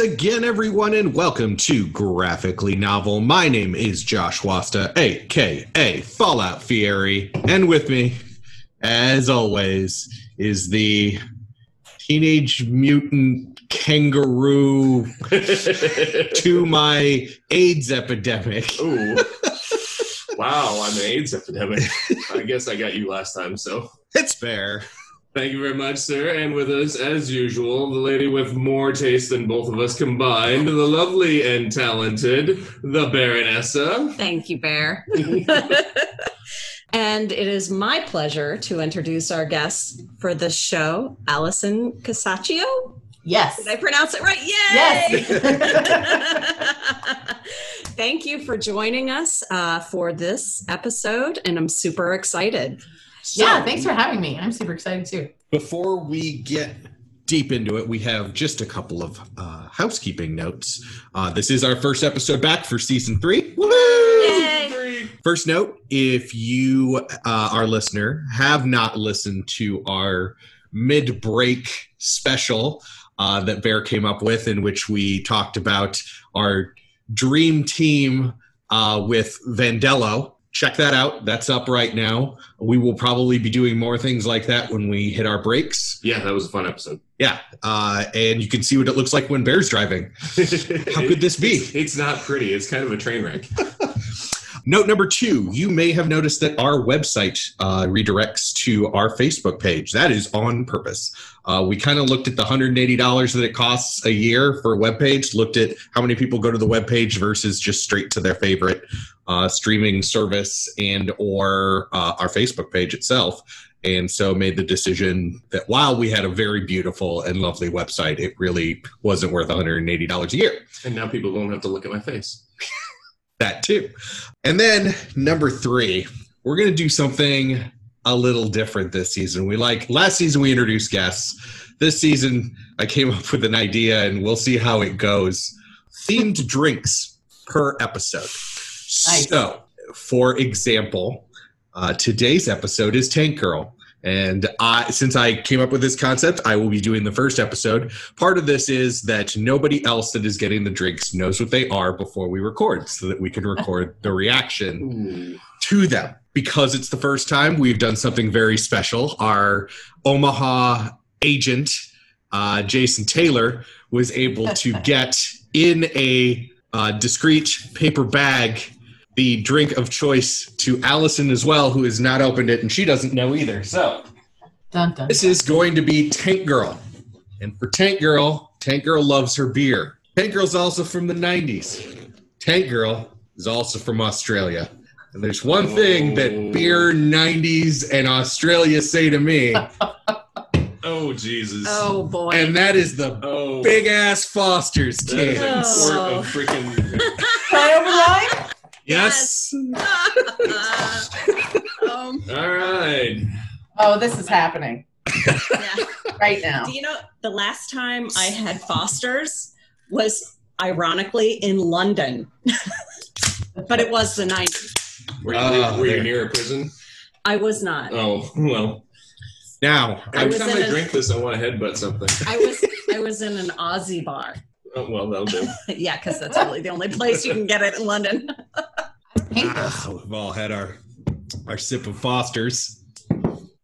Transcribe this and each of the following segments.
again, everyone, and welcome to Graphically Novel. My name is Josh Wasta, aka Fallout Fieri, and with me, as always, is the Teenage Mutant Kangaroo to my AIDS epidemic. Ooh. wow, I'm an AIDS epidemic. I guess I got you last time, so It's fair. Thank you very much, sir. And with us, as usual, the lady with more taste than both of us combined, the lovely and talented, the Baronessa. Thank you, Bear. and it is my pleasure to introduce our guest for this show, Allison Casaccio. Yes. Did I pronounce it right? Yay! Yes. Thank you for joining us uh, for this episode, and I'm super excited. Yeah, thanks for having me. I'm super excited too. Before we get deep into it, we have just a couple of uh, housekeeping notes. Uh, this is our first episode back for season three. Yay! First note if you, uh, our listener, have not listened to our mid break special uh, that Bear came up with, in which we talked about our dream team uh, with Vandello, check that out. That's up right now. We will probably be doing more things like that when we hit our breaks. Yeah, that was a fun episode. Yeah. Uh, and you can see what it looks like when Bear's driving. How could this be? It's, it's not pretty. It's kind of a train wreck. Note number two, you may have noticed that our website uh, redirects to our Facebook page. That is on purpose. Uh, we kind of looked at the $180 that it costs a year for a web page, looked at how many people go to the web page versus just straight to their favorite uh, streaming service and or uh, our Facebook page itself. And so made the decision that while we had a very beautiful and lovely website, it really wasn't worth $180 a year And now people don't have to look at my face. that too. And then number three, we're going to do something a little different this season. We like last season we introduced guests. This season I came up with an idea and we'll see how it goes. Themed drinks per episode. Nice. So, for example, uh, today's episode is Tank Girl. And I, since I came up with this concept, I will be doing the first episode. Part of this is that nobody else that is getting the drinks knows what they are before we record, so that we can record the reaction Ooh. to them. Because it's the first time, we've done something very special. Our Omaha agent, uh, Jason Taylor, was able to get in a uh, discreet paper bag the drink of choice to Allison as well, who has not opened it and she doesn't know either. So Dun dun. this is going to be Tank Girl. And for Tank Girl, Tank Girl loves her beer. Tank Girl's also from the 90s. Tank Girl is also from Australia. And there's one thing that Oh. beer 90s and Australia say to me, Oh, Jesus. Oh boy! and that is the Oh. big ass Foster's That is can. quart Oh. of freaking. Can I override? Yes. um, All right. Oh, this is happening yeah. right now. Do you know the last time I had Foster's was ironically in London, but it was the 90s. Were you, Ah, were you near a prison? I was not. Oh, well. Now, Every was time in I a- drink this, I want to headbutt something. I was I was in an Aussie bar. Oh, well, that'll do. yeah, because that's really the only place you can get it in London. Ah, we've all had our our sip of Foster's.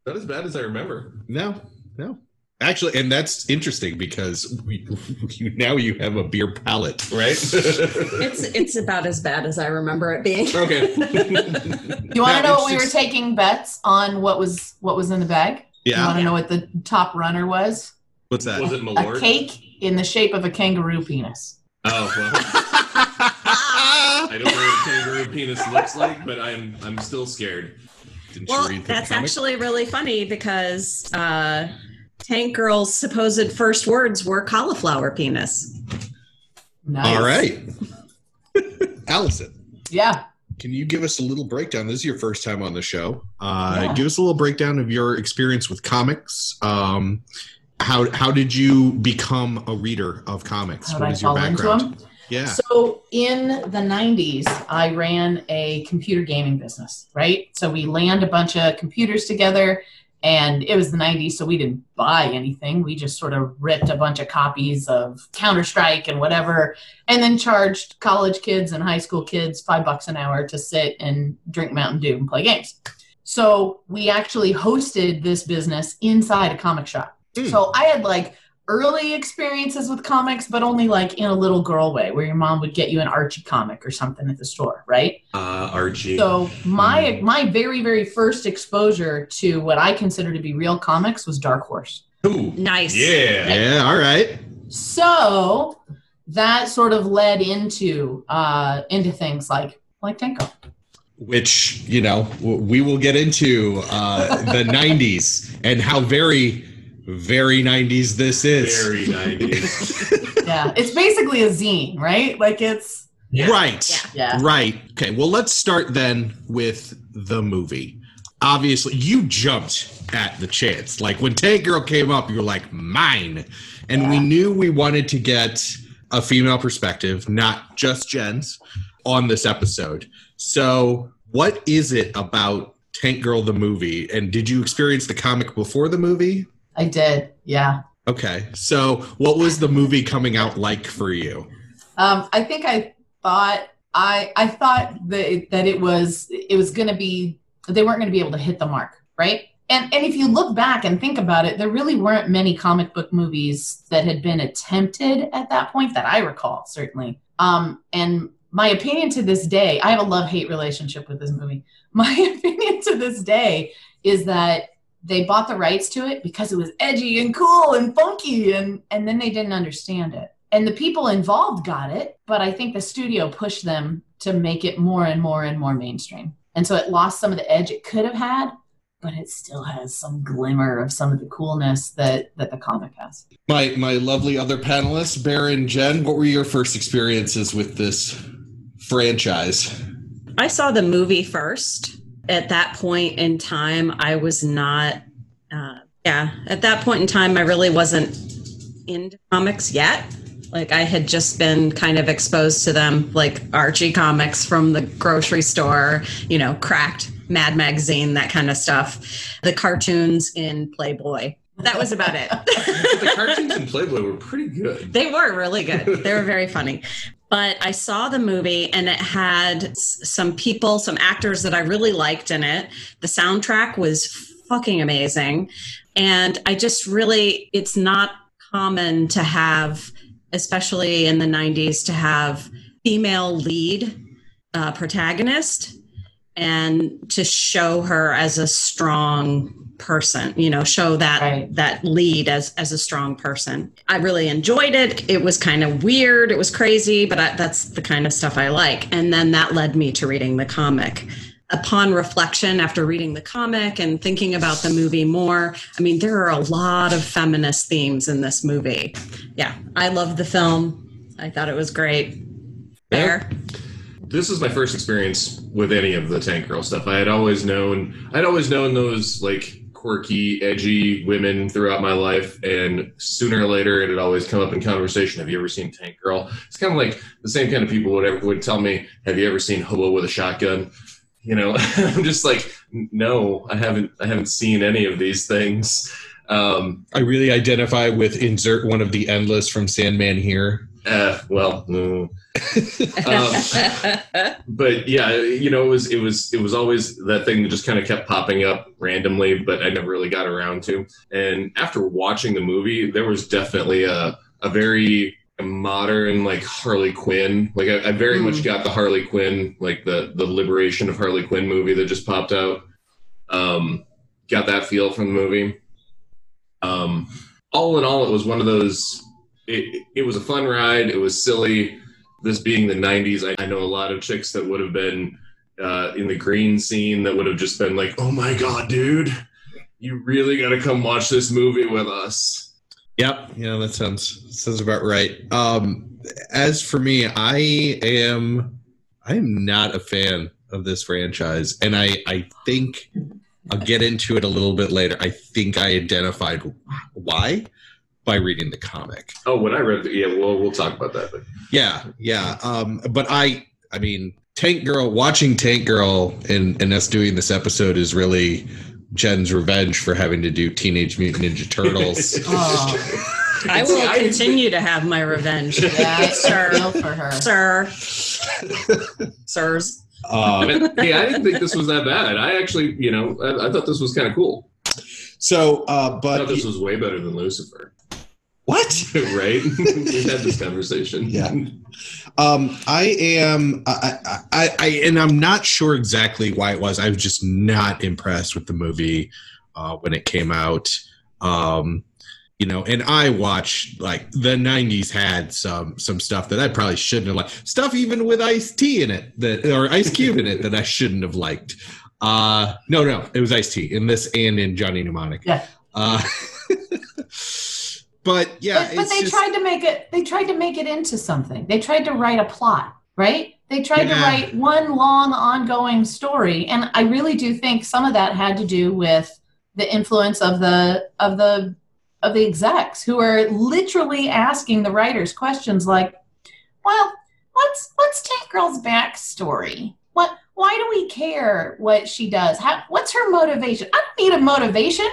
Not as bad as I remember. No, no. Actually, and that's interesting because we, you, now you have a beer palate. Right? It's it's about as bad as I remember it being. okay. You want to know what we were taking bets on? What was what was in the bag? Yeah. You want to know what the top runner was? What's that? Was it A cake in the shape of a kangaroo penis. Oh, well. I don't know what a kangaroo penis looks like, but I'm I'm still scared. Didn't Well, that's comic? actually really funny because uh, Tank Girl's supposed first words were cauliflower penis. Nice. all right. Allison, Yeah. can you give us a little breakdown? This is your first time on the show. Uh, Yeah. Give us a little breakdown of your experience with comics. Um, how how did you become a reader of comics? How what is your background? Yeah. So in the 90s, I ran a computer gaming business, right? So we land a bunch of computers together and it was the 90s, so we didn't buy anything. We just sort of ripped a bunch of copies of Counter Strike and whatever, and then charged college kids and high school kids five bucks an hour to sit and drink Mountain Dew and play games. So we actually hosted this business inside a comic shop. Hmm. So I had like early experiences with comics, but only like in a little girl way, where your mom would get you an Archie comic or something at the store, right? Uh, Archie. So my my very very first exposure to what I consider to be real comics was Dark Horse. Ooh. Nice. Yeah. Yeah. All right. So that sort of led into uh, into things like like Tanko. Which you know we will get into uh, the '90s and how very, very '90s this is. Very 90s. Yeah, it's basically a zine, right? Like it's Yeah. Right. yeah. Right. Okay. Well, let's start then with the movie. Obviously, you jumped at the chance. Like when Tank Girl came up, you were like, mine. And we knew we wanted to get a female perspective, not just Jen's, on this episode. So, what is it about Tank Girl the movie? And did you experience the comic before the movie? I did. Yeah. Okay. So, what was the movie coming out like for you? Um, I think I thought I I thought that it, that it was it was going to be they weren't going to be able to hit the mark, right? And and if you look back and think about it, there really weren't many comic book movies that had been attempted at that point that I recall, certainly. Um, and my opinion to this day, I have a love hate relationship with this movie. My opinion to this day is that they bought the rights to it because it was edgy and cool and funky, and and then they didn't understand it and the people involved got it but i think the studio pushed them to make it more and more and more mainstream and so it lost some of the edge it could have had but it still has some glimmer of some of the coolness that that the comic has My my lovely other panelists, Bear and Jen, what were your first experiences with this franchise? I saw the movie first. At that point in time, I was not, uh, yeah, at that point in time, I really wasn't into comics yet. Like I had just been kind of exposed to them, like Archie comics from the grocery store, you know, cracked Mad Magazine, that kind of stuff. The cartoons in Playboy. That was about it. the cartoons in Playboy were pretty good. They were really good. They were very funny. But I saw the movie and it had some people, some actors that I really liked in it. The soundtrack was fucking amazing. And I just really, it's not common to have, especially in the 90s, to have female lead uh, protagonist and to show her as a strong person you know show that Right. that lead as as a strong person. I really enjoyed it. It was kind of weird. It was crazy but I, that's the kind of stuff i like. And then that led me to reading the comic. Upon reflection after reading the comic and thinking about the movie more i mean there are a lot of feminist themes in this movie. Yeah i love the film. I thought it was great. Bear? This is my first experience with any of the Tank Girl stuff. I had always known, I'd always known those like quirky, edgy women throughout my life, and sooner or later it had always come up in conversation. Have you ever seen Tank Girl? It's kind of like the same kind of people would would tell me, "Have you ever seen Hobo with a Shotgun?" You know, I'm just like, no, I haven't. I haven't seen any of these things. Um, I really identify with insert one of the endless from Sandman here. Uh, well, no. but yeah, you know, it was it was it was always that thing that just kind of kept popping up randomly, but I never really got around to. And after watching the movie, there was definitely a a very modern like Harley Quinn. Like I, I very much got the Harley Quinn, like the the Liberation of Harley Quinn movie that just popped out. Um, got that feel from the movie. Um, all in all, it was one of those. It, it was a fun ride. It was silly this being the 90s i, I know a lot of chicks that would have been uh, in the green scene that would have just been like oh my god dude you really got to come watch this movie with us Yep, yeah, that sounds sounds about right. Um, as for me, I am I am not a fan of this franchise, and I I think I'll get into it a little bit later. I think I identified why, by reading the comic. Oh, when I read, the, yeah, we'll we'll talk about that. But Yeah, yeah. Um, but I, I mean, Tank Girl, watching Tank Girl and and us doing this episode is really Jen's revenge for having to do Teenage Mutant Ninja Turtles. Oh. I See, will continue to have my revenge. Yeah, Sir. feel for her. Sir. Sirs. um, hey, I didn't think this was that bad. I actually, you know, I, I thought this was kind of cool. so, uh, I but thought this was way better than Lucifer, what? right? We've had this conversation. Yeah. Um, I am, I, I, I, I, and I'm not sure exactly why it was. I was just not impressed with the movie uh, when it came out. Um, you know, and I watched like the '90s had some some stuff that I probably shouldn't have liked. Stuff even with Ice T in it that or Ice Cube in it that I shouldn't have liked. Uh, no, no, it was Ice T in this and in Johnny Mnemonic. Yeah. Uh, but yeah, but, but they just- tried to make it they tried to make it into something. They tried to write a plot right? They tried to write one long ongoing story. And i really do think some of that had to do with the influence of the of the of the execs who are literally asking the writers questions like well what's what's tank girl's backstory? What why do we care what she does? How, what's her motivation? I don't need a motivation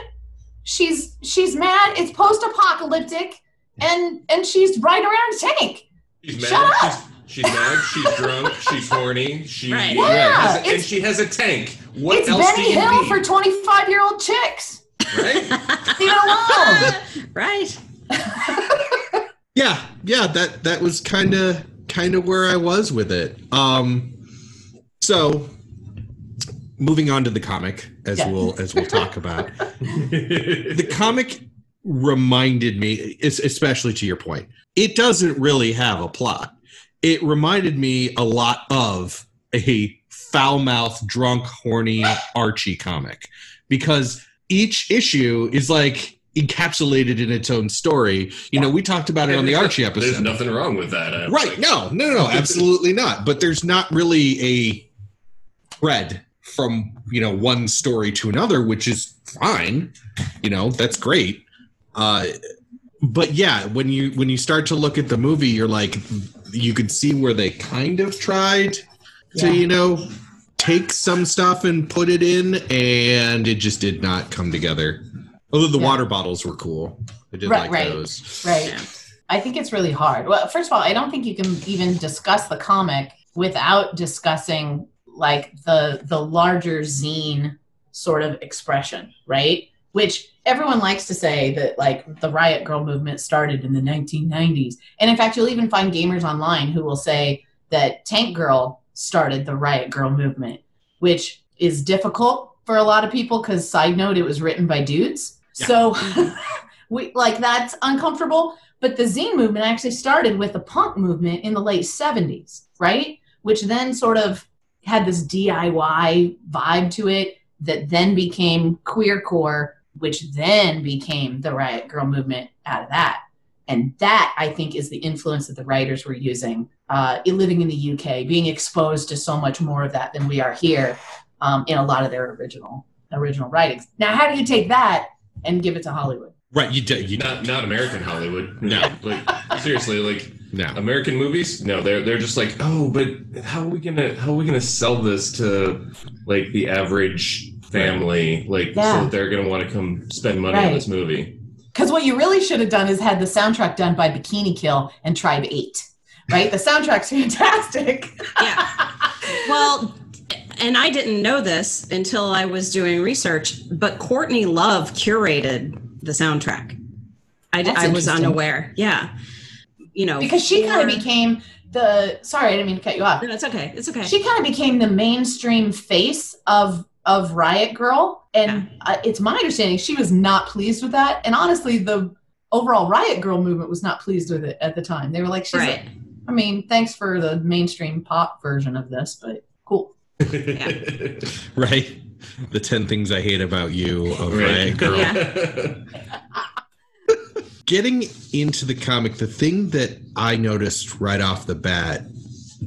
she's she's mad it's post-apocalyptic and and she's right around tank She's Shut mad. up! She's, she's mad. She's drunk. She's horny. She Right. Yeah, has a- and she has a tank. What it's else benny do you hill need? for 25 year old chicks right? leave it alone right. yeah yeah that that was kind of kind of where i was with it um so moving on to the comic as Yeah. we'll as we'll talk about the comic reminded me especially to your point it doesn't really have a plot it reminded me a lot of a foul-mouthed drunk horny archie comic because each issue is like encapsulated in its own story you know we talked about it on the archie episode There's nothing wrong with that. Right. think. No, no, no, no, absolutely not. But there's not really a thread from, you know, one story to another, which is fine. You know, that's great. Uh but yeah, when you when you start to look at the movie, you're like you could see where they kind of tried to, Yeah. you know, take some stuff and put it in and it just did not come together. Although the Yeah. water bottles were cool. I did Right, like right. those. right Yeah. i think it's really hard well first of all i don't think you can even discuss the comic without discussing like the the larger zine sort of expression right? Which everyone likes to say that like the riot girl movement started in the 1990s and in fact you'll even find gamers online who will say that tank girl started the riot girl movement which is difficult for a lot of people because side note it was written by dudes. Yeah. so we like that's uncomfortable. But the zine movement actually started with the punk movement in the late 70s right? Which then sort of had this diy vibe to it that then became queercore which then became the riot girl movement out of that and that i think is the influence that the writers were using uh, living in the uk being exposed to so much more of that than we are here um, in a lot of their original original writings now how do you take that and give it to hollywood Right, you did you Not not American Hollywood. No. Like seriously, like no. American movies? No, they're they're just like, oh, but how are we gonna how are we gonna sell this to like the average family? Like Yeah. so they're gonna want to come spend money on this movie. Because what you really should have done is had the soundtrack done by Bikini Kill and Tribe 8, right? The soundtrack's fantastic. Yeah. Well, and I didn't know this until I was doing research, but Courtney Love curated the soundtrack. I, I was unaware. Yeah. You know, because she kind of became the, sorry, I didn't mean to cut you off. No, it's okay. It's okay. She kind of became the mainstream face of of Riot Girl. And uh, it's my understanding she was not pleased with that. And honestly, the overall Riot Girl movement was not pleased with it at the time. They were like, she's a- right. I mean, thanks for the mainstream pop version of this, but cool. right? The 10 things I hate about you of Right. Riot Girl. Yeah. Getting into the comic, the thing that I noticed right off the bat,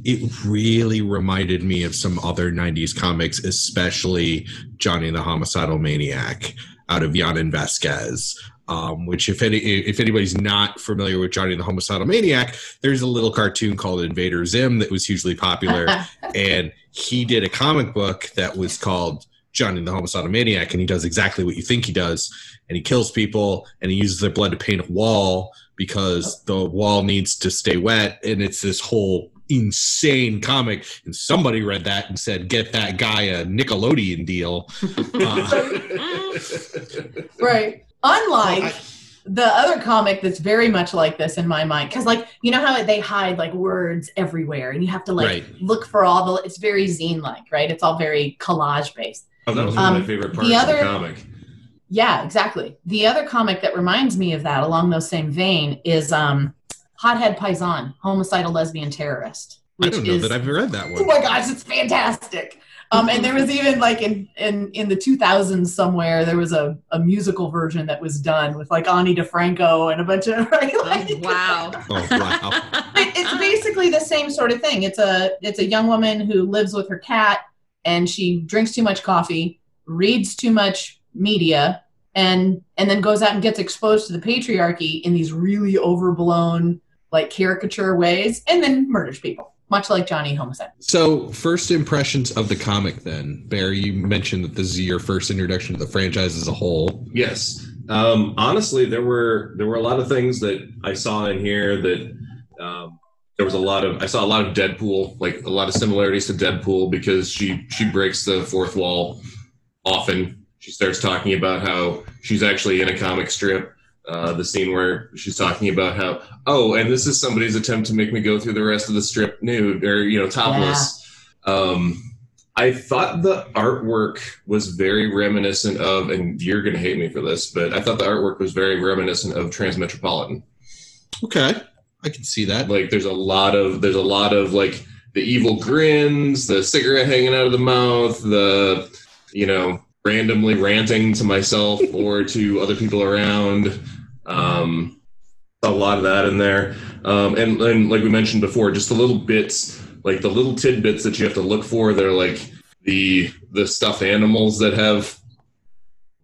it really reminded me of some other 90s comics, especially Johnny the Homicidal Maniac out of Jhonen Vasquez. Um, which, if any, if anybody's not familiar with Johnny the Homicidal Maniac, there's a little cartoon called Invader Zim that was hugely popular, and he did a comic book that was called Johnny the Homicidal Maniac, and he does exactly what you think he does, and he kills people, and he uses their blood to paint a wall because the wall needs to stay wet, and it's this whole insane comic. And somebody read that and said, "Get that guy a Nickelodeon deal." Uh, right. Unlike Well, I- the other comic that's very much like this in my mind, because like you know how they hide like words everywhere, and you have to like Right. look for all the. It's very zine like, right? It's all very collage based. Oh, that was one of Um, my favorite the parts of other- the comic. Yeah, exactly. The other comic that reminds me of that along those same vein is um Hothead Paisan, Homicidal Lesbian Terrorist. I Which don't know is that I've read that Oh one. my gosh, it's fantastic. Um, and there was even like in, in in the 2000s somewhere there was a, a musical version that was done with like Ani DiFranco and a bunch of like, like wow. Oh wow! it- it's basically the same sort of thing. It's a it's a young woman who lives with her cat and she drinks too much coffee, reads too much media, and and then goes out and gets exposed to the patriarchy in these really overblown like caricature ways, and then murders people, much like Johnny Homicide. So, first impressions of the comic. Then, Barry, you mentioned that this is your first introduction to the franchise as a whole. Yes. Um, honestly, there were there were a lot of things that I saw in here that um, there was a lot of I saw a lot of Deadpool, like a lot of similarities to Deadpool because she she breaks the fourth wall often. She starts talking about how she's actually in a comic strip. Uh, the scene where she's talking about how oh, and this is somebody's attempt to make me go through the rest of the strip nude or you know topless. Um, I thought the artwork was very reminiscent of, and you're going to hate me for this, but I thought the artwork was very reminiscent of Transmetropolitan. Okay, I can see that. Like, there's a lot of, there's a lot of like the evil grins, the cigarette hanging out of the mouth, the, you know, randomly ranting to myself or to other people around. Um, a lot of that in there, um, and and like we mentioned before, just the little bits, like the little tidbits that you have to look for. They're like the the stuffed animals that have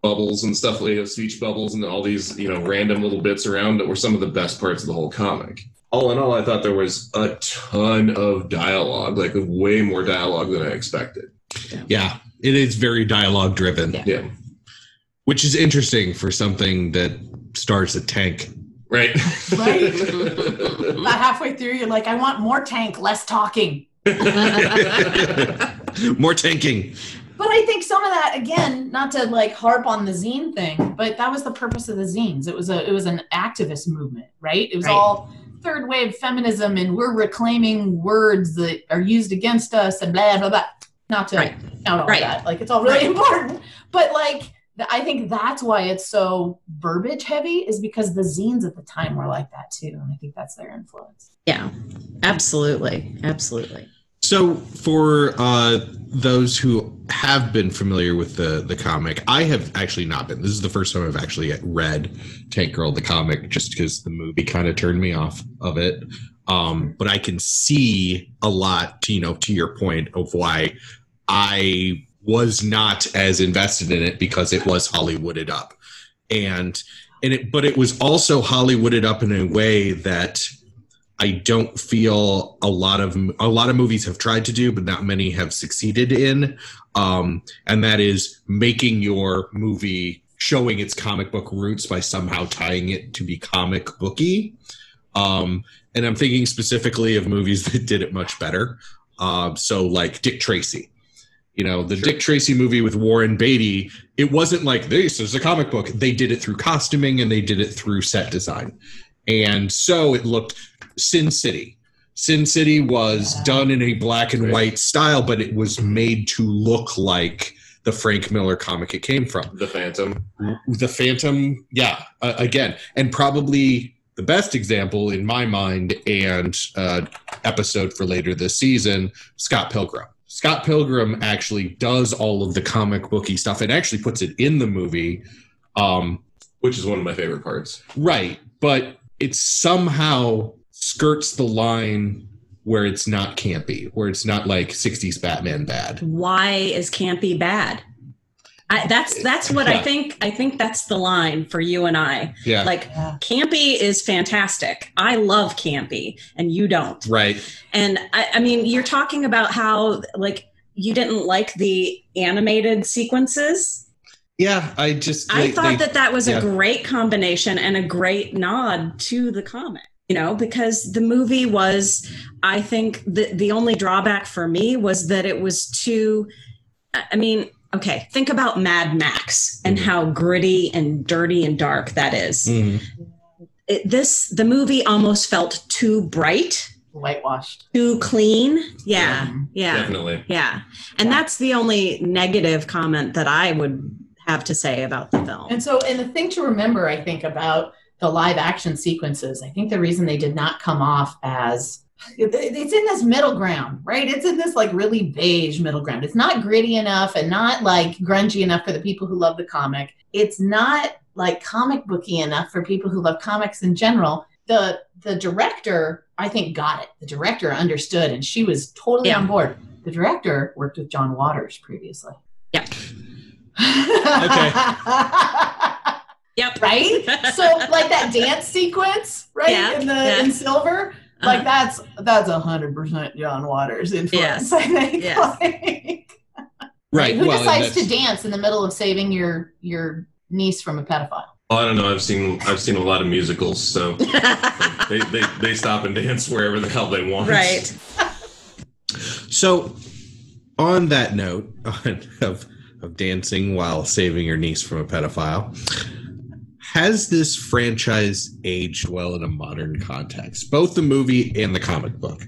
bubbles and stuff like speech bubbles and all these you know random little bits around that were some of the best parts of the whole comic all in all i thought there was a ton of dialogue like way more dialogue than i expected Yeah, it is very dialogue driven, Yeah. yeah which is interesting for something that starts a tank. right Right? About halfway through, you're like, I want more tank, less talking. More tanking. But I think some of that, again, not to like harp on the zine thing, but that was the purpose of the zines. It was a it was an activist movement, right? It was Right. all third wave feminism and we're reclaiming words that are used against us and blah blah blah. Not to Right. count all Right. that. Like it's all really important. But like I think that's why it's so verbiage heavy, is because the zines at the time were like that too. And I think that's their influence. Yeah, absolutely. Absolutely. So, for uh, those who have been familiar with the the comic, I have actually not been. This is the first time I've actually read Tank Girl the comic, just because the movie kind of turned me off of it. Um, but I can see a lot, you know, to your point of why I was not as invested in it because it was Hollywooded up, and and it, but it was also Hollywooded up in a way that I don't feel a lot of a lot of movies have tried to do, but not many have succeeded in. Um, and that is making your movie showing its comic book roots by somehow tying it to be comic booky. Um, and I'm thinking specifically of movies that did it much better. Um, so like Dick Tracy. You know, the Sure. Dick Tracy movie with Warren Beatty, it wasn't like this is a comic book. They did it through costuming and they did it through set design. And so it looked Sin City. Sin City was Yeah. done in a black and white style, but it was made to look like the Frank Miller comic it came from. the phantom The Phantom, yeah, uh, again, and probably the best example in my mind and uh, episode for later this season, Scott Pilgrim. Scott Pilgrim actually does all of the comic booky stuff and actually puts it in the movie. Um, which is one of my favorite parts Right, but it's somehow skirts the line where it's not campy, where it's not like 60s Batman bad. Why is campy bad? I, that's that's what I think. I think that's the line for you and I. Yeah. Like Yeah. campy is fantastic. I love campy, and you don't. right. And I, I mean, you're talking about how like you didn't like the animated sequences. Yeah. I just. I thought they- that that was yeah. a great combination and a great nod to the comic. You know, because the movie was, I think the the only drawback for me was that it was too. I I mean, okay, think about Mad Max and Mhm. how gritty and dirty and dark that is. Mhm. It, this the movie almost felt too bright, Whitewashed. too clean. Yeah, yeah. Definitely. Yeah. And Yeah. that's the only negative comment that I would have to say about the film. And so, and the thing to remember, I think, about the live action sequences, I think the reason they did not come off as it's in this middle ground, right? It's in this like really beige middle ground. It's not gritty enough and not like grungy enough for the people who love the comic. It's not like comic booky enough for people who love comics in general. The the director, I think, got it. The director understood and she was totally Yeah. on board. The director worked with John Waters previously. Yep. Yep. right? So like that dance sequence, right? Yeah, in the yeah. in silver, like Uh-huh. that's that's a hundred percent John Waters influence. Yes, I think. yes. Like, Right. Who well, decides to dance in the middle of saving your your niece from a pedophile? Oh, I don't know. I've seen I've seen a lot of musicals, so they, they, they stop and dance wherever the hell they want. right. So, on that note of of dancing while saving your niece from a pedophile, has this franchise aged well in a modern context, both the movie and the comic book,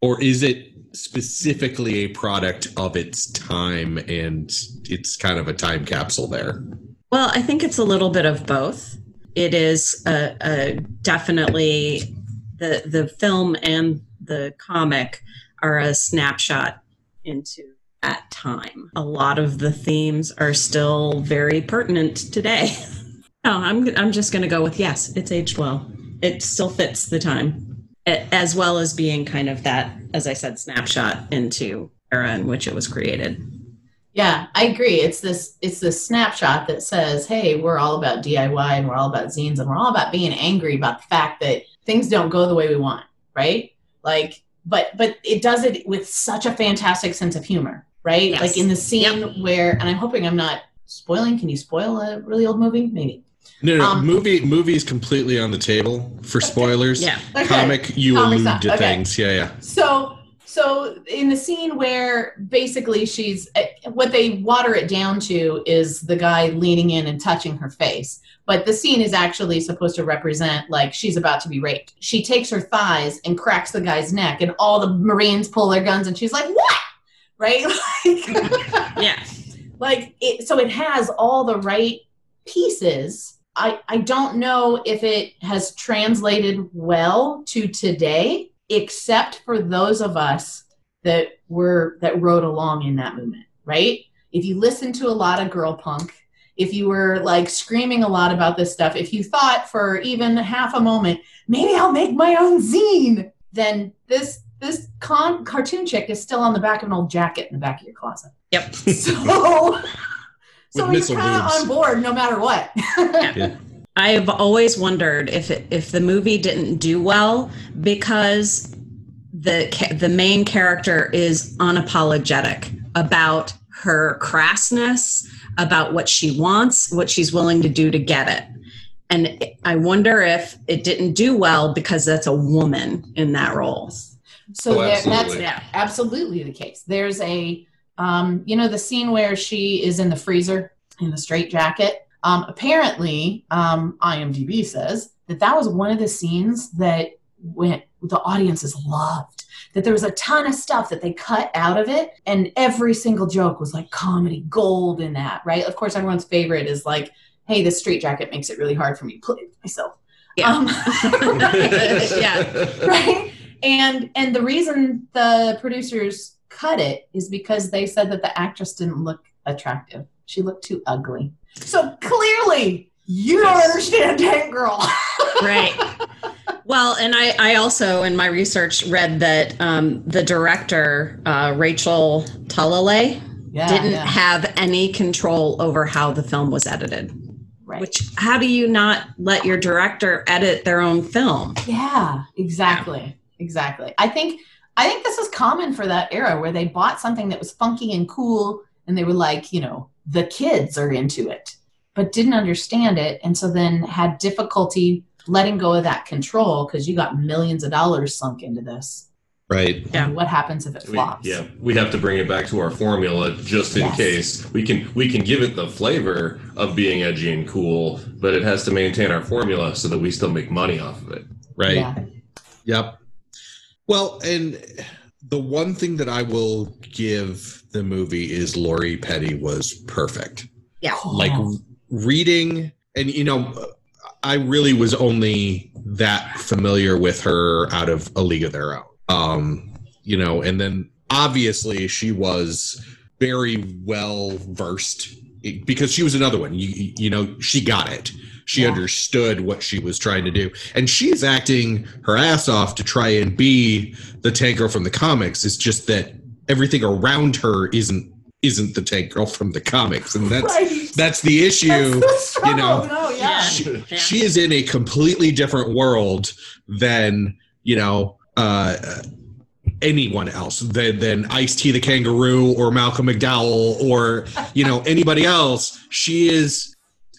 or is it specifically a product of its time and it's kind of a time capsule there? Well, I think it's a little bit of both. It is a, a definitely the the film and the comic are a snapshot into that time. A lot of the themes are still very pertinent today. no, I'm I'm just going to go with yes. It's aged well. It still fits the time, as well as being kind of that, as I said, snapshot into era in which it was created. Yeah, I agree. It's this it's this snapshot that says, "Hey, we're all about DIY and we're all about zines and we're all about being angry about the fact that things don't go the way we want." Right? Like, but but it does it with such a fantastic sense of humor, right? Yes. Like in the scene where, and I'm hoping I'm not spoiling. Can you spoil a really old movie? Maybe. No, no, Um, movie movie is completely on the table for spoilers. Yeah. Okay. Comic, you Comic's allude not- to okay. things. Yeah, yeah. So, so in the scene where basically she's eh, what they water it down to is the guy leaning in and touching her face. But the scene is actually supposed to represent like she's about to be raped. She takes her thighs and cracks the guy's neck, and all the Marines pull their guns, and she's like, "What?" Right? Like, Yeah. like it, so it has all the right pieces i i don't know if it has translated well to today except for those of us that were that rode along in that movement right if you listen to a lot of girl punk if you were like screaming a lot about this stuff if you thought for even half a moment maybe i'll make my own zine then this this con- cartoon chick is still on the back of an old jacket in the back of your closet Yep. so, so With you're kind of on board no matter what. I've always wondered if it, if the movie didn't do well because the the main character is unapologetic about her crassness, about what she wants, what she's willing to do to get it. And I wonder if it didn't do well because that's a woman in that role. so Oh, there, that's yeah, absolutely the case. There's a, um, you know, the scene where she is in the freezer in the straight jacket. Um, apparently, um, IMDb says that that was one of the scenes that went the audiences loved. That there was a ton of stuff that they cut out of it, and every single joke was like comedy gold in that, right? Of course, everyone's favorite is like, "Hey, this straight jacket makes it really hard for me to play myself." Yeah. Um, Yeah. right and and the reason the producers cut it is because they said that the actress didn't look attractive she looked too ugly so clearly you don't understand tank girl right well and i i also in my research read that um, the director uh, rachel talalay Yeah, didn't yeah. have any control over how the film was edited. right. Which, how do you not let your director edit their own film? Yeah, exactly. Exactly. I think I think this is common for that era where they bought something that was funky and cool and they were like, you know, the kids are into it, but didn't understand it and so then had difficulty letting go of that control because you got millions of dollars sunk into this. Right. Yeah. What happens if it We, flops? yeah, we have to bring it back to our formula just in Yes. case. We can we can give it the flavor of being edgy and cool, but it has to maintain our formula so that we still make money off of it. Right. Yeah. Yep. Well, and the one thing that I will give the movie is Lori Petty was perfect. Yeah. Like reading, and you know, I really was only that familiar with her out of A League of Their Own. Um, you know, and then obviously she was very well versed because she was another one. You you know, she got it. She Yeah. understood what she was trying to do, and she's acting her ass off to try and be the tank girl from the comics. It's just that everything around her isn't isn't the tank girl from the comics, and that's Right. that's the issue. That's the you know. No, yeah. she, Yeah. she is in a completely different world than you know uh anyone else than than Ice T the kangaroo or Malcolm McDowell or you know anybody else she is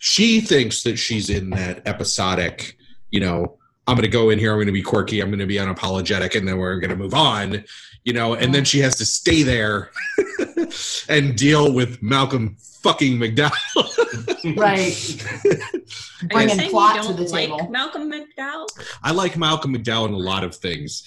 she thinks that she's in that episodic you know I'm going to go in here I'm going to be quirky I'm going to be unapologetic and then we're going to move on you know and then she has to stay there and deal with Malcolm fucking McDowell Right. Are you Bringing saying plot you to don't the like table. Malcolm McDowell? I like Malcolm McDowell in a lot of things.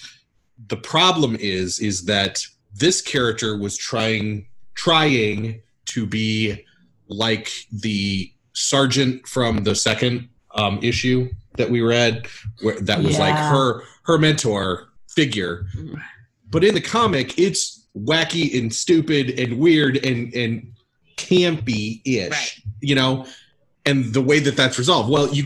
The problem is, is that this character was trying, trying to be like the sergeant from the second um, issue that we read, where that was like her her mentor figure. But in the comic, it's wacky and stupid and weird and and campy ish, Right. you know. And the way that that's resolved, well, you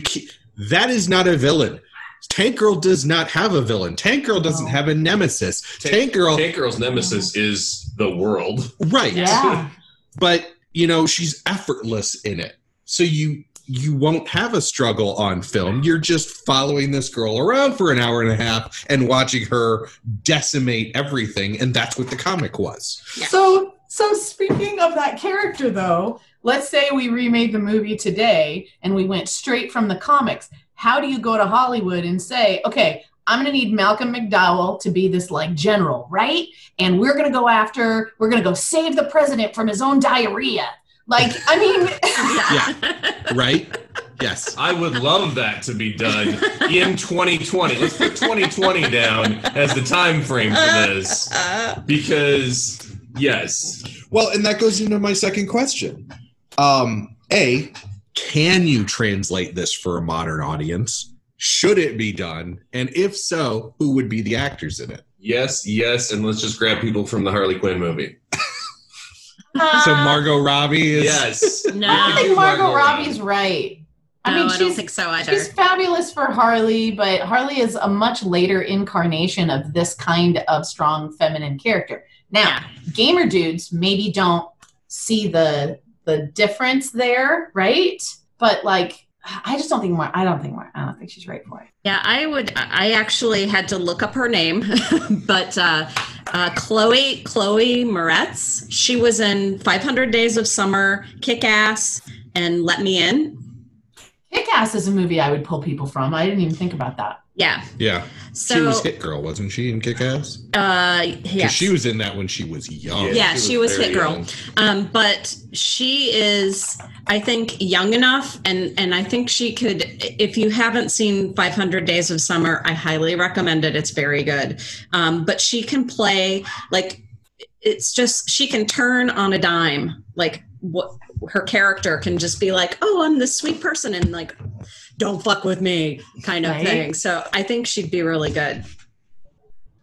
that is not a villain. Tank Girl does not have a villain. Tank Girl doesn't No. have a nemesis. Tank- Tank Girl, Tank Girl's nemesis is the world. right? Yeah. But you know she's effortless in it, so you you won't have a struggle on film. You're just following this girl around for an hour and a half and watching her decimate everything, and that's what the comic was. Yeah. So, so speaking of that character, though, let's say we remade the movie today and we went straight from the comics. How do you go to Hollywood and say, okay, I'm going to need Malcolm McDowell to be this like general, right? And we're going to go after, we're going to go save the president from his own diarrhea. Like, I mean, Yeah. Right? yes. I would love that to be done in 2020. Let's put 2020 down as the time frame for this Uh, because yes, Well, and that goes into my second question. Um, a, can you translate this for a modern audience? Should it be done? And if so, who would be the actors in it? yes, yes, and let's just grab people from the Harley Quinn movie. So uh, Margot Robbie is Yes, No. I don't think Margot Margot Robbie's right. I no, mean, I don't she's think so either. She's fabulous for Harley, but Harley is a much later incarnation of this kind of strong feminine character. Now, Yeah. gamer dudes maybe don't see the the difference there, right? But like, I just don't think Mar- I don't think Mar- I don't think she's right for it. Yeah, I would. I actually had to look up her name, but uh, uh, Chloe Chloe Moretz. She was in 500 Days of Summer, Kick Ass, and Let Me In. Kick Ass is a movie I would pull people from. I didn't even think about that. Yeah. yeah. So she was Hit Girl, wasn't she? In Kick Ass, uh, because she was in that when she was young. Yeah, she was very Hit Girl. young. um, but she is, I think, young enough, and and I think she could. If you haven't seen 500 Days of Summer, I highly recommend it. It's very good. Um, but she can play like it's just she can turn on a dime. Like what her character can just be like, oh, I'm this sweet person, and like, don't fuck with me, kind of Right. thing. So I think she'd be really good.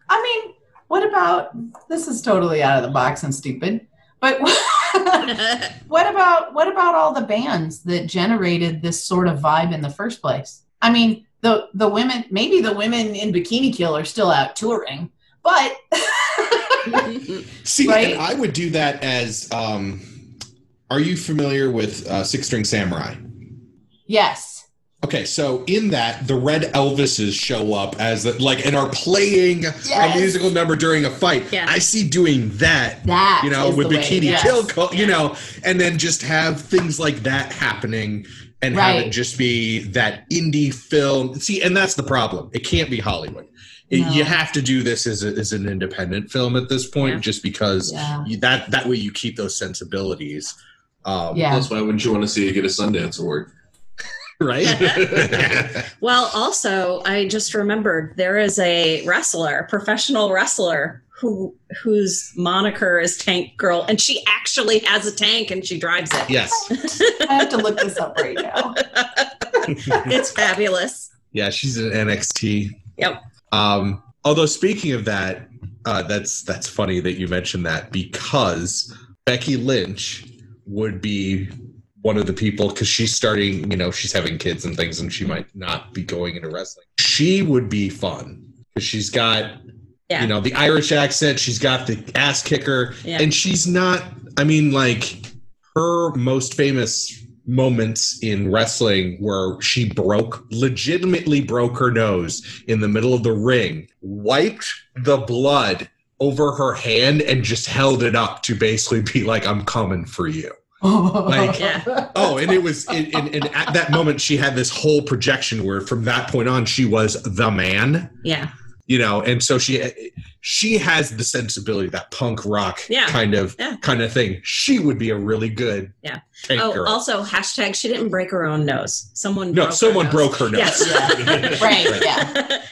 I mean, what about this is totally out of the box and stupid, but what about what about all the bands that generated this sort of vibe in the first place? I mean, the the women maybe the women in Bikini Kill are still out touring, but See, Right? and I would do that as. Um, are you familiar with uh, Six String Samurai? yes. Okay, so in that, the Red Elvises show up as the, like and are playing Yes. a musical number during a fight. Yeah. I see doing that. That You know, with Bikini yes. Kill, co- you know, and then just have things like that happening and have it just be that indie film. See, and that's the problem. It can't be Hollywood. It, No. You have to do this as, a, as an independent film at this point, Yeah. just because you, that that way you keep those sensibilities. Um, Yeah. That's why wouldn't you want to see you get a Sundance award? Right. Well, also, I just remembered there is a wrestler, professional wrestler, who whose moniker is Tank Girl, and she actually has a tank and she drives it. yes. I have to look this up right now. it's fabulous. Yeah, she's in NXT. Yep. Um, although speaking of that, uh, that's that's funny that you mentioned that because Becky Lynch would be one of the people because she's starting, you know, she's having kids and things, and she might not be going into wrestling. She would be fun because she's got, Yeah. you know, the Irish accent. She's got the ass kicker, Yeah. and she's not. I mean, like her most famous moments in wrestling where she broke legitimately broke her nose in the middle of the ring wiped the blood over her hand and just held it up to basically be like i'm coming for you Like- Yeah. oh and it was and, and, and at that moment she had this whole projection where from that point on she was the man Yeah. you know and so she she has the sensibility that punk rock Yeah. kind of Yeah. kind of thing she would be a really good Yeah. Oh, girl. also hashtag she didn't break her own nose. Someone no broke her someone nose. broke her nose Yes. right. Yeah. yes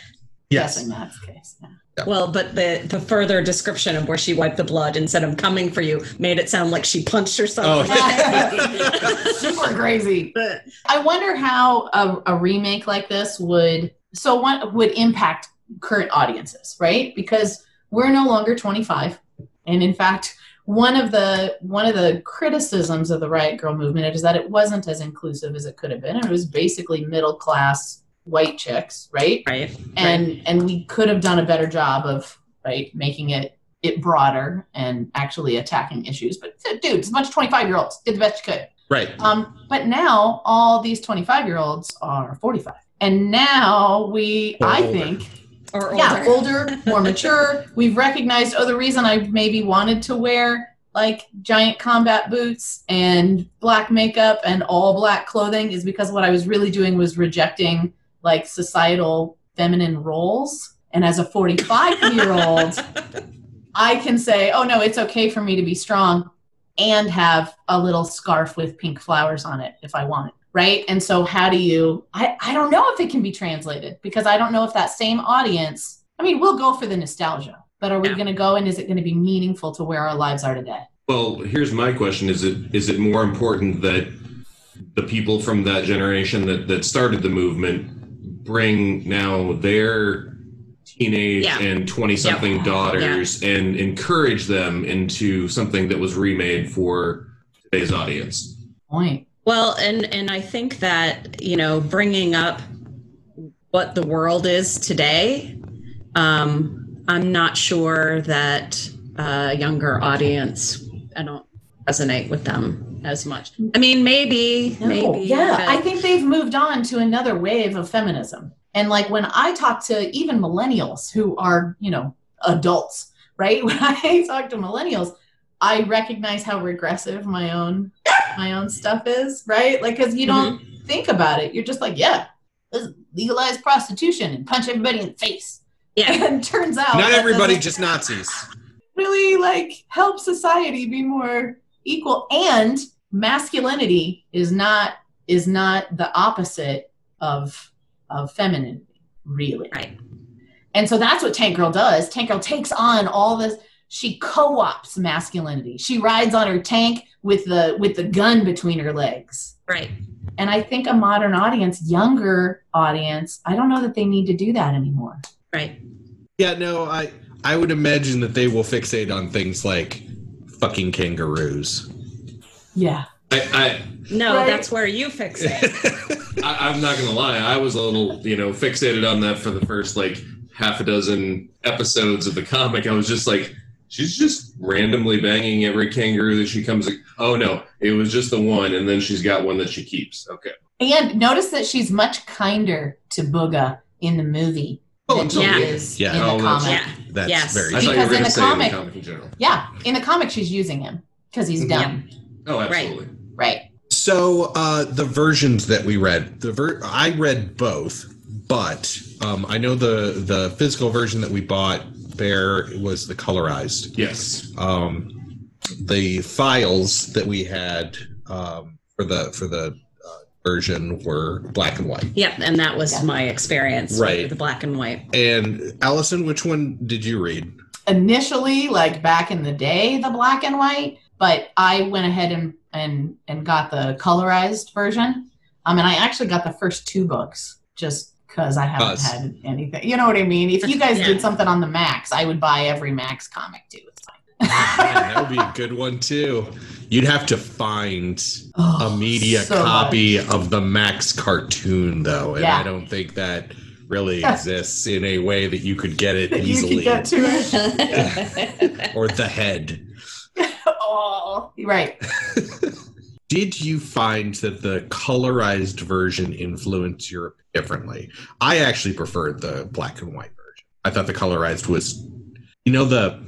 Yes. In Matt's case. Yeah. Well, but the the further description of where she wiped the blood and said, "I'm coming for you made it sound like she punched herself. Oh. Super crazy. But I wonder how a, a remake like this would so what would impact current audiences, right? Because we're no longer 25, and in fact, one of the one of the criticisms of the Riot Girl movement is that it wasn't as inclusive as it could have been. and It was basically middle class white chicks, right? right. and and we could have done a better job of right making it it broader and actually attacking issues but dude it's a bunch of 25 year olds did the best you could right um but now all these 25 year olds are 45 and now we Or i older. think Or yeah older. older more mature we've recognized oh the reason i maybe wanted to wear like giant combat boots and black makeup and all black clothing is because what i was really doing was rejecting like societal feminine roles. And as a 45 year old i can say oh no it's okay for me to be strong and have a little scarf with pink flowers on it if i want right? And so how do you i, I don't know if it can be translated because i don't know if that same audience i mean we'll go for the nostalgia but are we Yeah. going to go and is it going to be meaningful to where our lives are today? Well, here's my question: Is it is it more important that the people from that generation that that started the movement bring now their teenage Yeah. and 20 something Yep. daughters and encourage them into something that was remade for today's audience? point Well, and and I think that you know, bringing up what the world is today, um, I'm not sure that a younger audience. I don't resonate with them as much. I mean, maybe, maybe, yeah but- i think they've moved on to another wave of feminism. And like when i talk to even millennials who are you know adults right? When i talk to millennials i recognize how regressive my own my own stuff is right? Like because you don't mm-hmm. think about it. You're just like yeah let's legalize prostitution and punch everybody in the face. Yeah, and turns out not everybody just nazis. really like help society be more equal and masculinity is not is not the opposite of of femininity really right. and so that's what tank girl does tank girl takes on all this she co-ops masculinity she rides on her tank with the with the gun between her legs Right. and i think a modern audience younger audience i don't know that they need to do that anymore Right. yeah no i i would imagine that they will fixate on things like fucking kangaroos yeah I, No, Right. that's where you fix it. I, I I'm not gonna lie, I was a little you know fixated on that for the first like half a dozen episodes of the comic. I was just like, She's just randomly banging every kangaroo that she comes. Oh no, it was just the one, and then she's got one that she keeps. Okay. And notice that she's much kinder to Booga in the movie Oh, than she yeah. is Yeah. in Oh, the that's- comic. Yeah. That's Yes. very I thought you Because were in going the to say comic- comic in general. Yeah, in the comic she's using him because he's dumb. Oh, absolutely. Right. So uh, the versions that we read, the ver- I read both, but um, I know the the physical version that we bought there was the colorized. Yes. Um, the files that we had um, for the for the version were black and white. Yep, and that was Yeah. my experience Right. with the black and white. And Allison, which one did you read? Initially, like back in the day, the black and white, but I went ahead and and and got the colorized version. Um, and I actually got the first two books just because I haven't Us. had anything. You know what I mean? If you guys Yeah. did something on the Maxx, I would buy every Maxx comic too. It's fine. Man, that would be a good one too. You'd have to find Oh, a media so copy of the Maxx cartoon, though, and Yeah. I don't think that really exists in a way that you could get it much. you easily, get to it. or the head. oh, right. Did you find that the colorized version influenced Europe differently? I actually preferred the black and white version. I thought the colorized was, you know, the.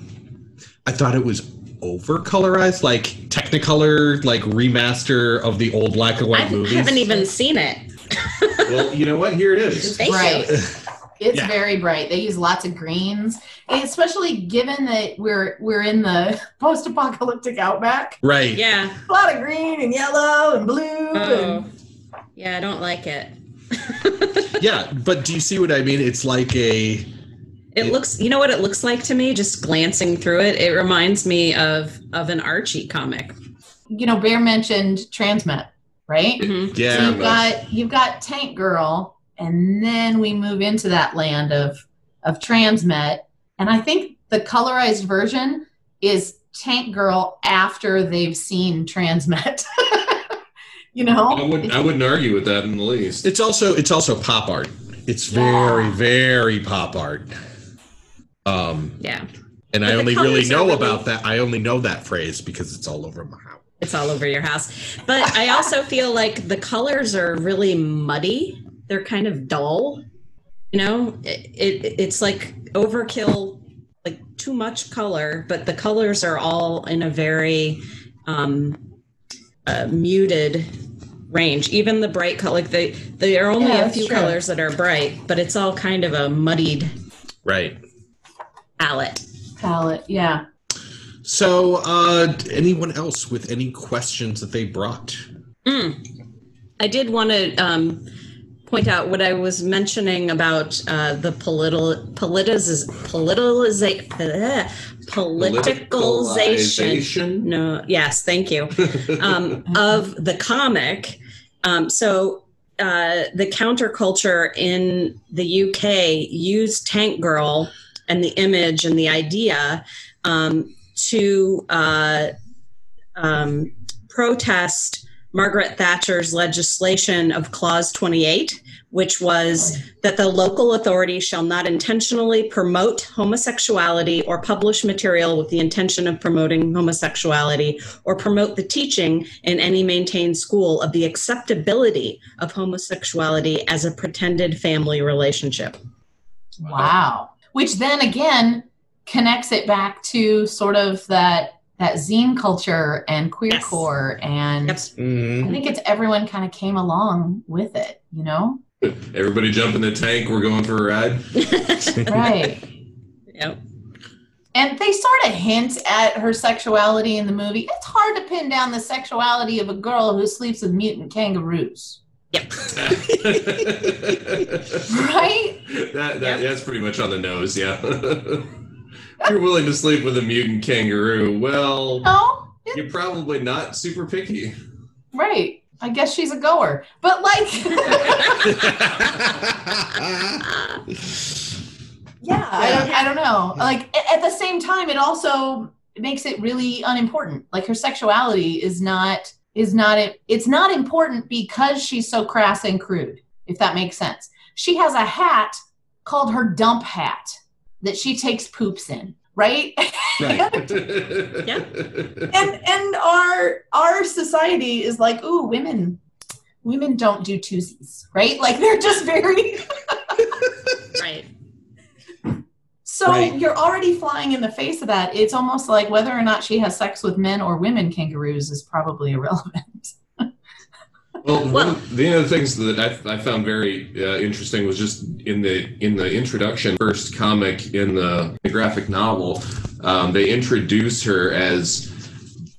I thought it was over colorized, like Technicolor, like remaster of the old black and I white movies. I haven't even seen it. Well, you know what? Here it is. Thank Right. you. It's Yeah. very bright. They use lots of greens, especially given that we're we're in the post-apocalyptic outback. right. Yeah. A lot of green and yellow and blue. Oh. And, Yeah, I don't like it. Yeah, but do you see what I mean? It's like a It looks, you know what it looks like to me just glancing through it? It reminds me of of an Archie comic. you know, Bear mentioned Transmet, right? Mhm. yeah. so you've got you've got Tank Girl, and then we move into that land of of Transmet, and I think the colorized version is Tank Girl after they've seen Transmet. you know, I wouldn't. I wouldn't argue with that in the least. It's also it's also pop art. It's very Yeah. very pop art. Um, Yeah. and But I only really know really- about that. I only know that phrase because it's all over my house. It's all over your house. But I also feel like the colors are really muddy. They're kind of dull. You know, it, it it's like overkill, like too much color, but the colors are all in a very um, uh, muted range. Even the bright color, like they there are only Yeah, a few true. colors that are bright, but it's all kind of a muddied Right. Palette. palette. Yeah. So, uh, anyone else with any questions that they brought? Mm. I did want to um, point out what I was mentioning about uh, the political politiz, politiza, bleh, politicalization. Politicalization? No, yes, thank you. Um, of the comic. Um, so uh, the counterculture in the UK used Tank Girl and the image and the idea um, to uh, um, protest Margaret Thatcher's legislation of Clause 28, which was that the local authority shall not intentionally promote homosexuality or publish material with the intention of promoting homosexuality or promote the teaching in any maintained school of the acceptability of homosexuality as a pretended family relationship. Wow. Which then again connects it back to sort of that that zine culture and queercore and Yep. Mhm. I think it's everyone kind of came along with it, you know? Everybody jump in the tank. We're going for a ride. Right. Yep. and they sort of hint at her sexuality in the movie. It's hard to pin down the sexuality of a girl who sleeps with mutant kangaroos. Right? that, that that's pretty much on the nose. Yeah. If You're willing to sleep with a mutant kangaroo. Well, oh, No? you're probably not super picky. Right. I guess she's a goer. But like Yeah, I don't, I don't know. Like at the same time, it also makes it really unimportant. Like her sexuality is not is not it. It's not important because she's so crass and crude. If that makes sense. She has a hat called her dump hat that she takes poops in. Right? Right. Yeah. and and our our society is like, ooh, women women don't do twosies, right? Like they're just very Right. So Right. you're already flying in the face of that. It's almost like whether or not she has sex with men or women kangaroos is probably irrelevant. Well, one of the other things that I, I found very uh, interesting was just in the in the introduction, first comic in the, the graphic novel, um, they introduce her as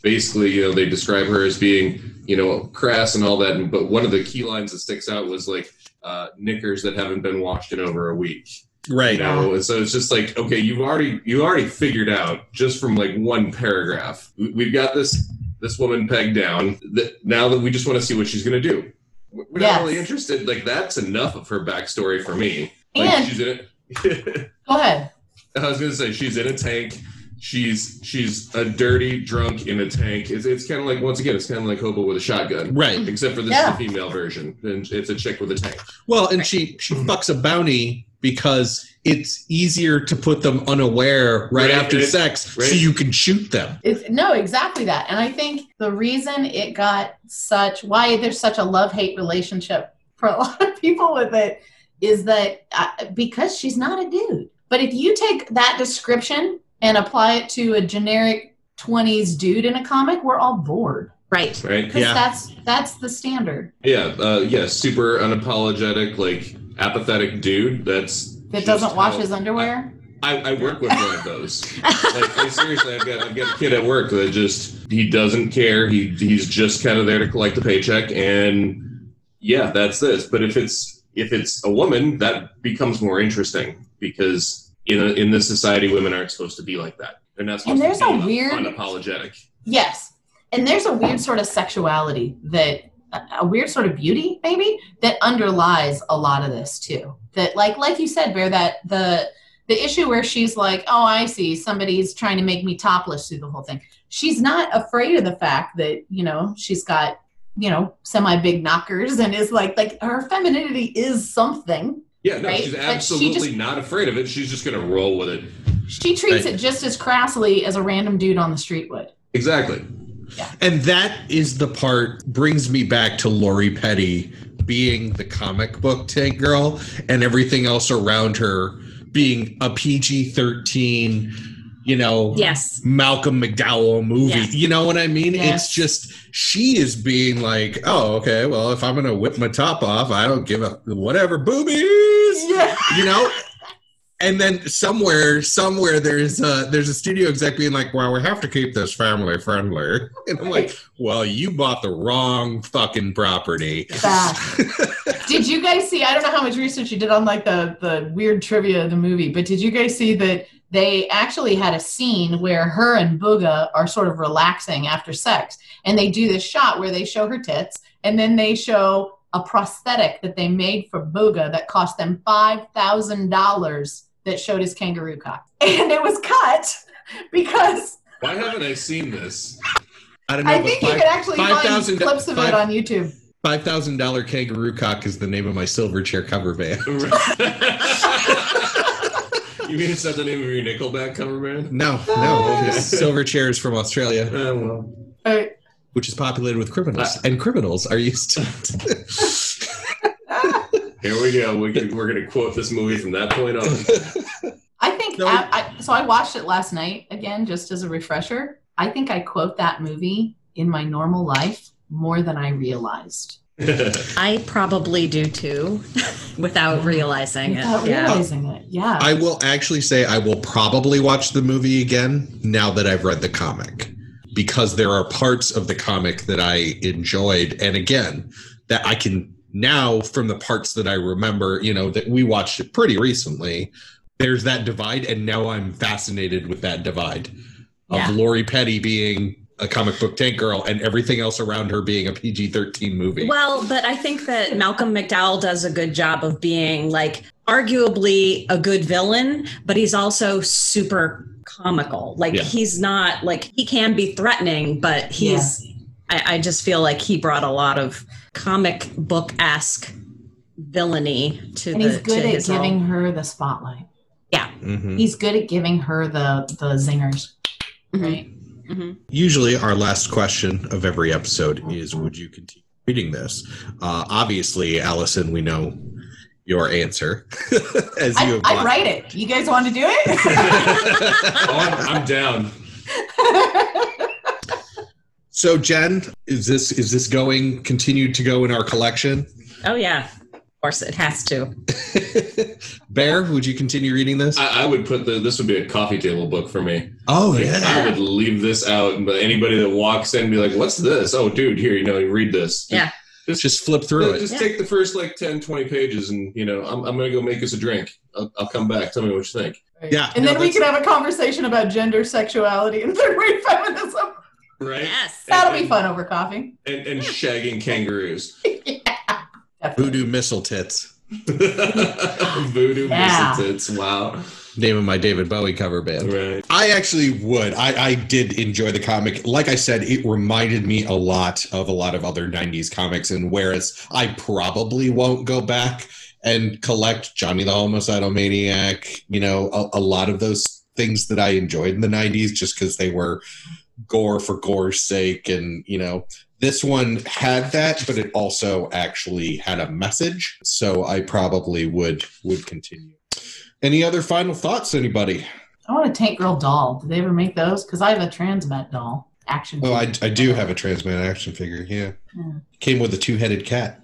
basically, you know, they describe her as being, you know, crass and all that. And, but one of the key lines that sticks out was like uh, knickers that haven't been washed in over a week. Right. You know, and so it's just like, okay, you've already you already figured out just from like one paragraph. We- We've got this this woman pegged down. That now that we just want to see what she's gonna do. We're not really interested. Like that's enough of her backstory for me. Like And- she's in it. Go ahead. I was gonna say she's in a tank. She's she's a dirty drunk in a tank. It's, it's kind of like once again, it's kind of like Hobo with a shotgun. Right. Except for this Yeah. is the female version, and it's a chick with a tank. Well, and she she fucks a bounty because it's easier to put them unaware right, Right, after right, sex, so you can shoot them. It's, no, exactly that. And I think the reason it got such why there's such a love hate relationship for a lot of people with it is that uh, because she's not a dude. But if you take that description and apply it to a generic 20s dude in a comic, we're all bored. Right. Right? Because Yeah. that's that's the standard. Yeah, uh, yeah, super unapologetic, like apathetic dude. That's That doesn't wash his underwear. I, I work with one of those. Like, I seriously, I've got I've got a kid at work that just he doesn't care. He he's just kind of there to collect the paycheck, and yeah, that's this. But if it's if it's a woman, that becomes more interesting because in a, in this society, women aren't supposed to be like that. They're not supposed there's to a be weird- unapologetic. Yes. And there's a weird sort of sexuality that a- weird sort of beauty maybe that underlies a lot of this too. That like like you said Bear that the the issue where she's like, "Oh, I see, somebody's trying to make me topless through the whole thing." She's not afraid of the fact that, you know, she's got, you know, semi big knockers and is like like her femininity is something. Yeah, no, Right? she's But she absolutely just- not afraid of it. She's just gonna roll with it. She treats Right. it just as crassly as a random dude on the street would. Exactly. And that is the part brings me back to Lori Petty being the comic book tank girl and everything else around her being a PG 13, you know, Yes. Malcolm McDowell movie. Yes. You know what I mean? Yes. It's just she is being like, oh, okay, well, if I'm gonna whip my top off, I don't give a whatever boobies. Yeah. You know? And then somewhere, somewhere there's a there's a studio exec being like, well, we have to keep this family friendly. And I'm like, well, you bought the wrong fucking property. Did you guys see i don't know how much research you did on like the the weird trivia of the movie but did you guys see that they actually had a scene where her and Booga are sort of relaxing after sex and they do this shot where they show her tits and then they show a prosthetic that they made for Booga that cost them $5000 that showed his kangaroo cock and it was cut because Why haven't I seen this? I don't know. i but think you five- could actually find 5,000 clips of it on youtube Five thousand dollar kangaroo cock is the name of my Silverchair cover band. you mean it's not the name of your Nickelback cover band? No, no, silver chairs from Australia, Uh, well. Uh, which is populated with criminals, and criminals are used to. Here we go. We can, we're going to quote this movie from that point on. I think No. I, I, so. I watched it last night again, just as a refresher. I think I quote that movie in my normal life more than I realized I probably do too, without realizing without it. Yeah. realizing it. Yeah, I will actually say I will probably watch the movie again now that I've read the comic because there are parts of the comic that I enjoyed. And again, that I can now, from the parts that I remember, you know, that we watched it pretty recently, there's that divide. And now I'm fascinated with that divide of Yeah. Lori Petty being a comic book tank girl and everything else around her being a PG 13 movie. Well, but I think that Malcolm McDowell does a good job of being like arguably a good villain, but he's also super comical. Like Yeah. he's not like he can be threatening, but he's I, I just feel like he brought a lot of comic book esque villainy to and the he's good to at his role. giving her the spotlight. Mhm. He's good at giving her the the zingers. Mhm. right? Mhm. Usually, our last question of every episode is Would you continue reading this? Uh, obviously, Allison, we know your answer. as you I, have I write it. You guys want to do it? Oh, I'm, I'm down. So, Jen, is this is this going continued to go in our collection? Oh yeah, of course it has to. Bear, would you continue reading this? I, I would put the this would be a coffee table book for me. oh Like, yeah. I would leave this out, but anybody that walks in be like, "What's this?" Oh, dude, here, you know, you read this. Yeah. Just just flip through it. Just Yeah. take the first like 10, 20 pages, and you know, I'm, I'm gonna go make us a drink. I'll, I'll come back. Tell me what you think. Yeah, And no, then we that's- can have a conversation about gender, sexuality, and third rate feminism. Right? Yes. That'll And- be fun over coffee. And, and shagging kangaroos. Definitely. Voodoo missile tits. Voodoo Yeah. tits. Wow. Name of my David Bowie cover band. Right. I actually would. I, I did enjoy the comic. Like I said, it reminded me a lot of a lot of other 90s comics. And whereas I probably won't go back and collect Johnny the Homicidal Maniac, you know, a, a lot of those things that I enjoyed in the 90s just because they were gore for gore's sake. And, you know, this one had that, but it also actually had a message. So I probably would would continue. Any other final thoughts, anybody? I want a Tank Girl doll. Did they ever make those? Because I have a Transmet doll. Action. Oh, I. I do have a transmet action figure. Yeah. Yeah. Came with a two headed cat.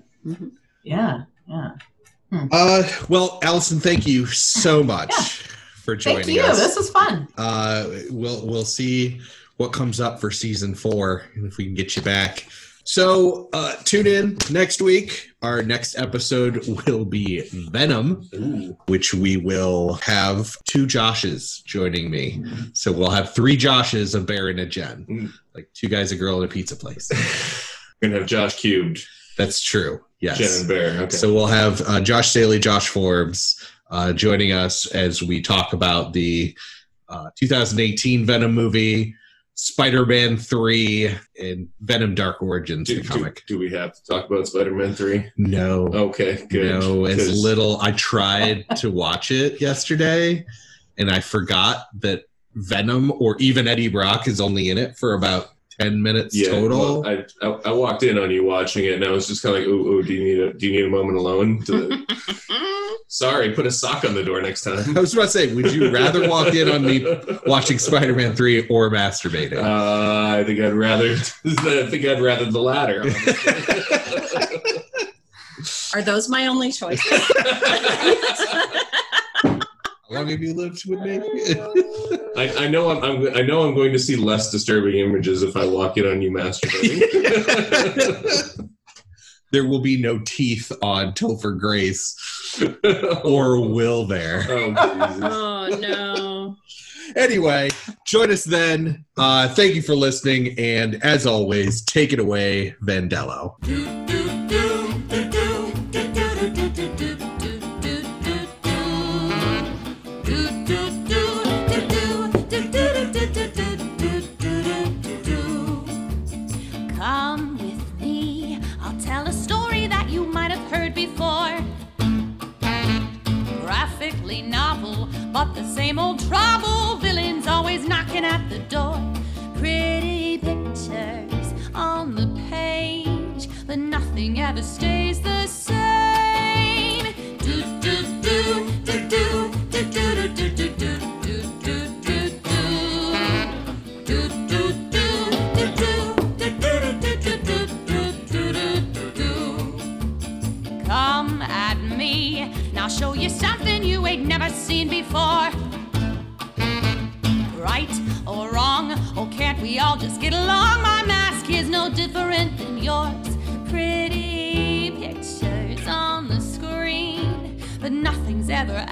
Yeah, yeah. Uh, well, Allison, thank you so much Yeah. for joining Thank you. us. This was fun. uh, we'll we'll see what comes up for season four and if we can get you back. So uh, tune in next week. Our next episode will be Venom, Ooh. which we will have two Joshes joining me. So we'll have three Joshes, a bear and a Jen, Mm. like two guys, a girl, and a pizza place. We're gonna have Josh cubed, That's true. Yes. Jen and Bear. Okay. So we'll have uh, Josh Staley, Josh Forbes uh, joining us as we talk about the uh, 2018 Venom movie, Spider Man 3, and Venom Dark Origins, do, the comic. do we have to talk about Spider-Man three? No. Okay, good. No, as 'Cause- little. I tried to watch it yesterday and I forgot that Venom or even Eddie Brock is only in it for about 10 minutes Yeah, total. well, I, I I walked in on you watching it, and I was just kind of like, "Ooh, ooh, do you need a do you need a moment alone?" To, sorry, put a sock on the door next time. I was about to say, would you rather walk in on me watching Spider Man 3 or masturbating? Uh, I think I'd rather. I think I'd rather the latter. Are those my only choices? How long have you lived with me? I, I know I'm, I'm. I know I'm going to see less disturbing images if I walk in on you masturbating. there will be no teeth on Topher Grace, or will there? Oh, Jesus. oh no. Anyway, join us then. Uh, thank you for listening, and as always, take it away, Vandello. Same old trouble. Villains always knocking at the door. Pretty pictures on the page, but nothing ever stays the just get along? My mask is no different than yours. Pretty pictures on the screen, but nothing's ever